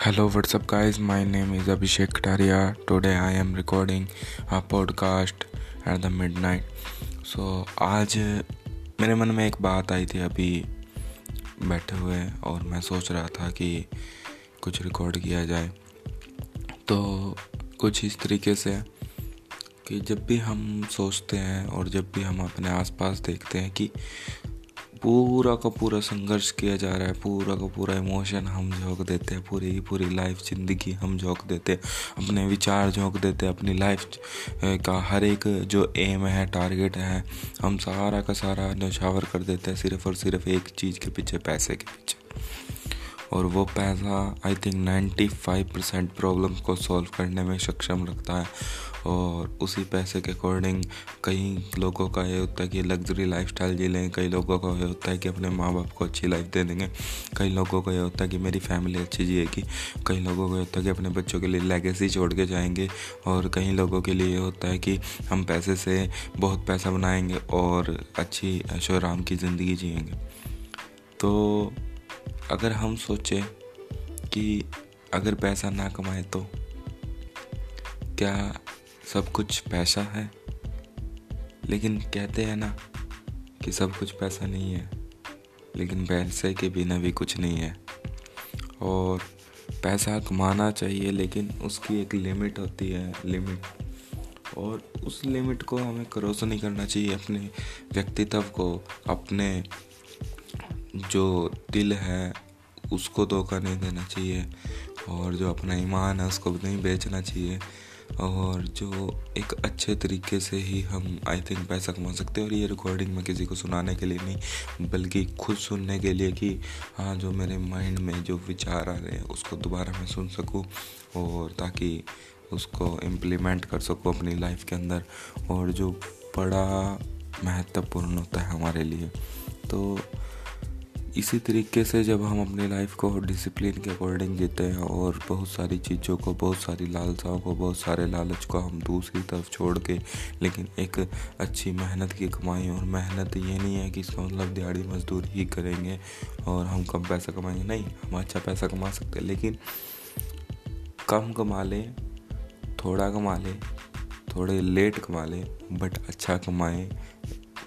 Hello what's up guys my name is Abhishek Kataria today I am recording a podcast at the mid so आज मेरे मन में एक बात आई थी अभी बैठे हुए और मैं सोच रहा था कि कुछ रिकॉर्ड किया जाए। तो कुछ इस तरीके से कि जब भी हम सोचते हैं और जब भी हम अपने आसपास देखते हैं कि पूरा का पूरा संघर्ष किया जा रहा है, पूरा का पूरा इमोशन हम झोंक देते हैं, पूरी की पूरी लाइफ ज़िंदगी हम झोंक देते हैं, अपने विचार झोंक देते हैं, अपनी लाइफ का हर एक जो एम है टारगेट है, हम सारा का सारा नौछावर कर देते हैं सिर्फ़ और सिर्फ़ एक चीज़ के पीछे, पैसे के पीछे। और वो पैसा I think ninety five percent problem को सॉल्व करने में सक्षम रखता है। और उसी पैसे के अकॉर्डिंग कई लोगों का ये होता है कि लग्जरी लाइफ स्टाइल जी लें, कई लोगों का ये होता है कि अपने माँ बाप को अच्छी लाइफ दे देंगे। कई लोगों का ये होता है कि मेरी फैमिली अच्छी जिएगी कई लोगों को ये होता है कि अपने बच्चों के लिए लेगेसी छोड़ के जाएँगे। और कई लोगों के लिए ये होता है कि हम पैसे से बहुत पैसा बनाएँगे और अच्छी ऐशोराम की ज़िंदगी जिएँगे। तो अगर हम सोचें कि अगर पैसा ना कमाए तो क्या सब कुछ पैसा है। लेकिन कहते हैं ना कि सब कुछ पैसा नहीं है, लेकिन पैसे के बिना भी कुछ नहीं है। और पैसा कमाना चाहिए, लेकिन उसकी एक लिमिट होती है, लिमिट। और उस लिमिट को हमें क्रॉस नहीं करना चाहिए अपने व्यक्तित्व को, अपने जो दिल है, उसको धोखा नहीं देना चाहिए। और जो अपना ईमान है, उसको नहीं बेचना चाहिए। और जो एक अच्छे तरीके से ही हम आई थिंक पैसा कमा सकते हैं। और ये रिकॉर्डिंग में किसी को सुनाने के लिए नहीं, बल्कि खुद सुनने के लिए कि हाँ जो मेरे माइंड में जो विचार आ रहे हैं, उसको दोबारा मैं सुन सकूँ और ताकि उसको इम्प्लीमेंट कर सकूँ अपनी लाइफ के अंदर। और जो बड़ा महत्वपूर्ण होता है हमारे लिए। तो इसी तरीके से जब हम अपनी लाइफ को डिसिप्लिन के अकॉर्डिंग जीते हैं और बहुत सारी चीज़ों को, बहुत सारी लालसाओं को, बहुत सारे लालच को हम दूसरी तरफ़ छोड़ के, लेकिन एक अच्छी मेहनत की कमाई, और मेहनत ये नहीं है कि इसका मतलब दिहाड़ी मजदूरी ही करेंगे और हम कम पैसा कमाएँगे। नहीं, हम अच्छा पैसा कमा सकते हैं, लेकिन कम कमा लें, थोड़ा कमा लें, थोड़े लेट कमा लें बट अच्छा कमाएँ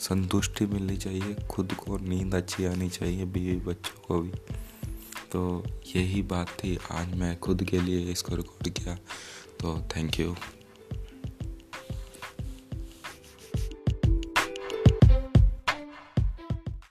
संतुष्टि मिलनी चाहिए, खुद को नींद अच्छी आनी चाहिए बीवी बच्चों को भी। तो यही बात थी, आज मैं खुद के लिए इसको रिकॉर्ड किया। तो थैंक यू